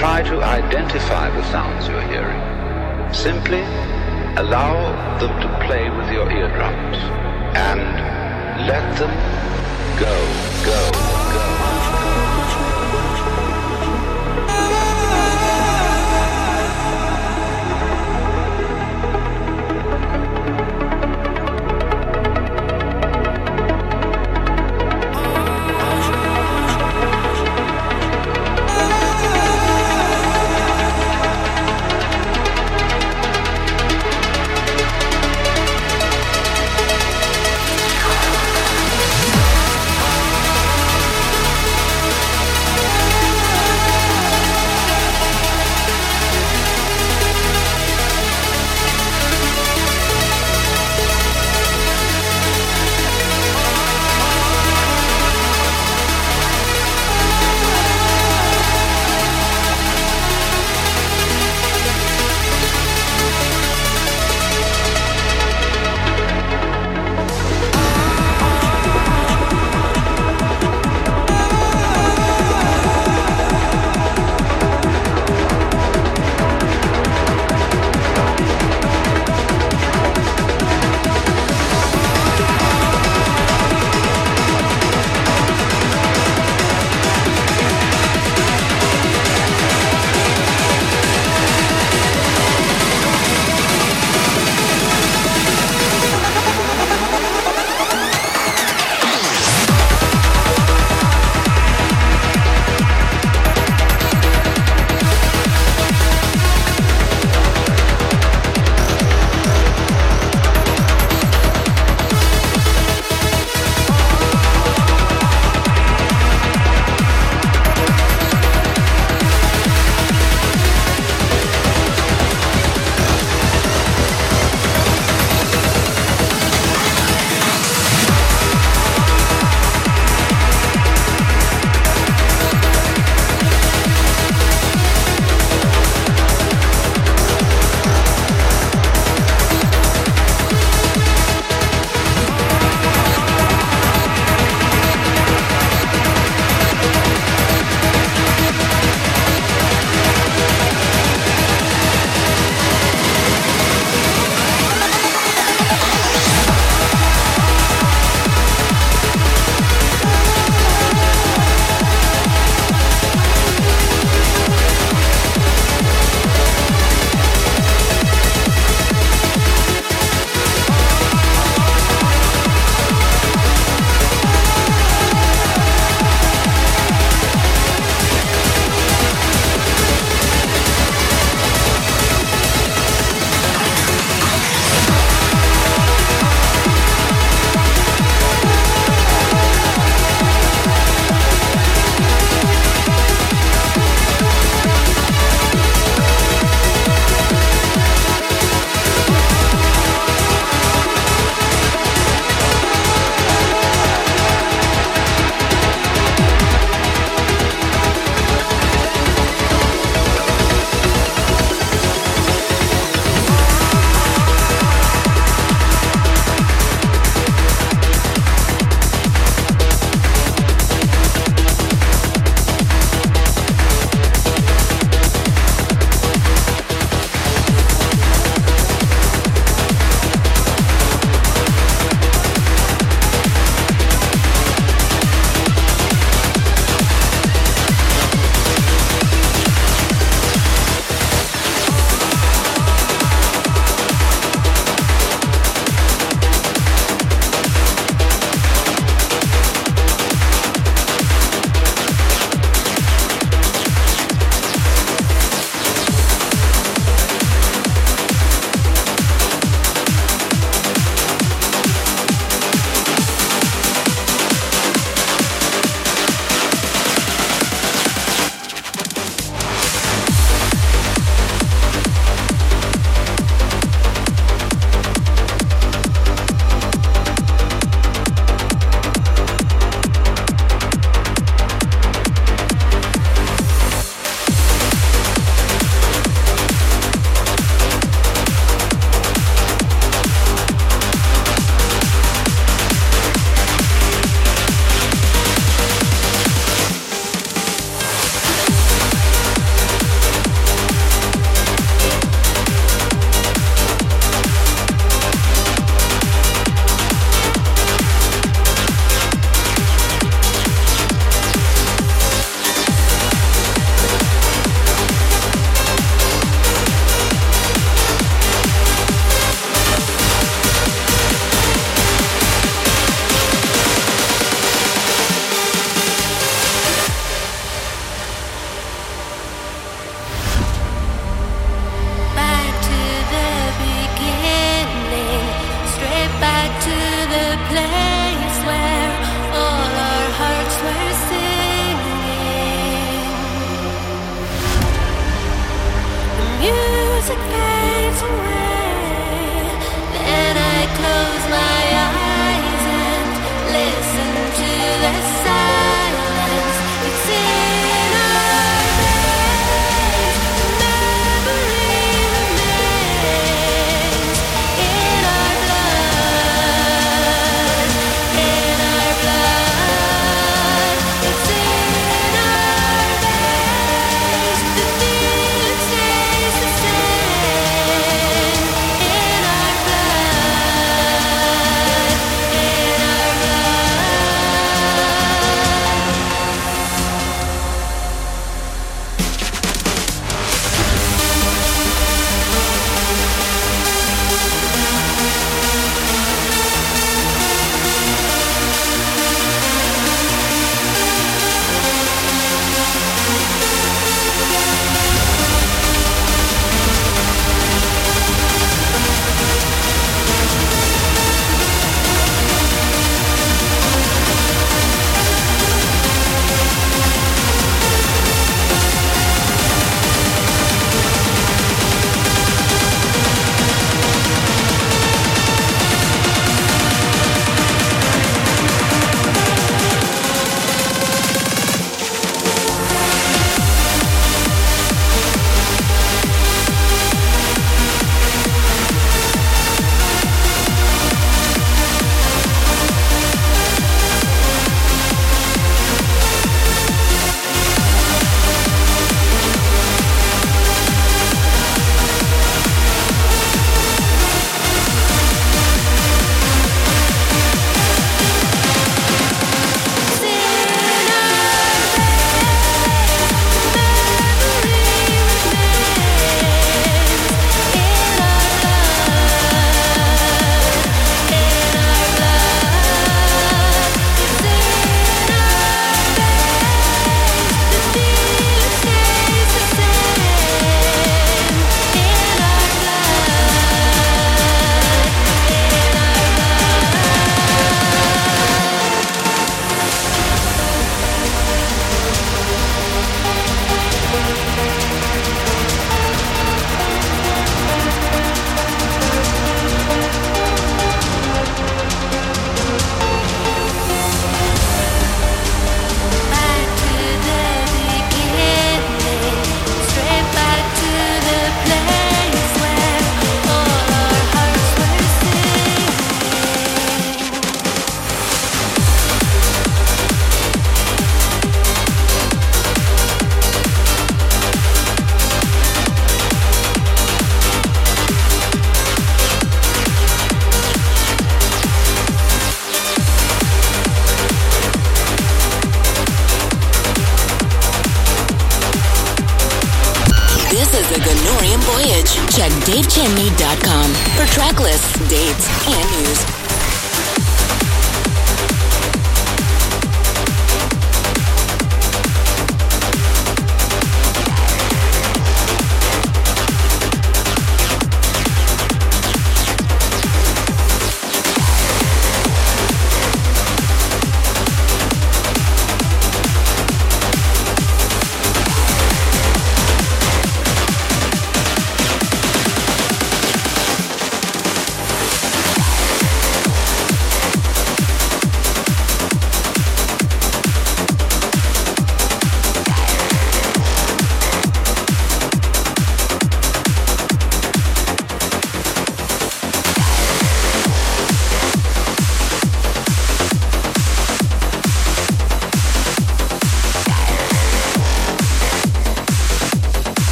Try to identify the sounds you're hearing. Simply allow them to play with your eardrums and let them go, go, should.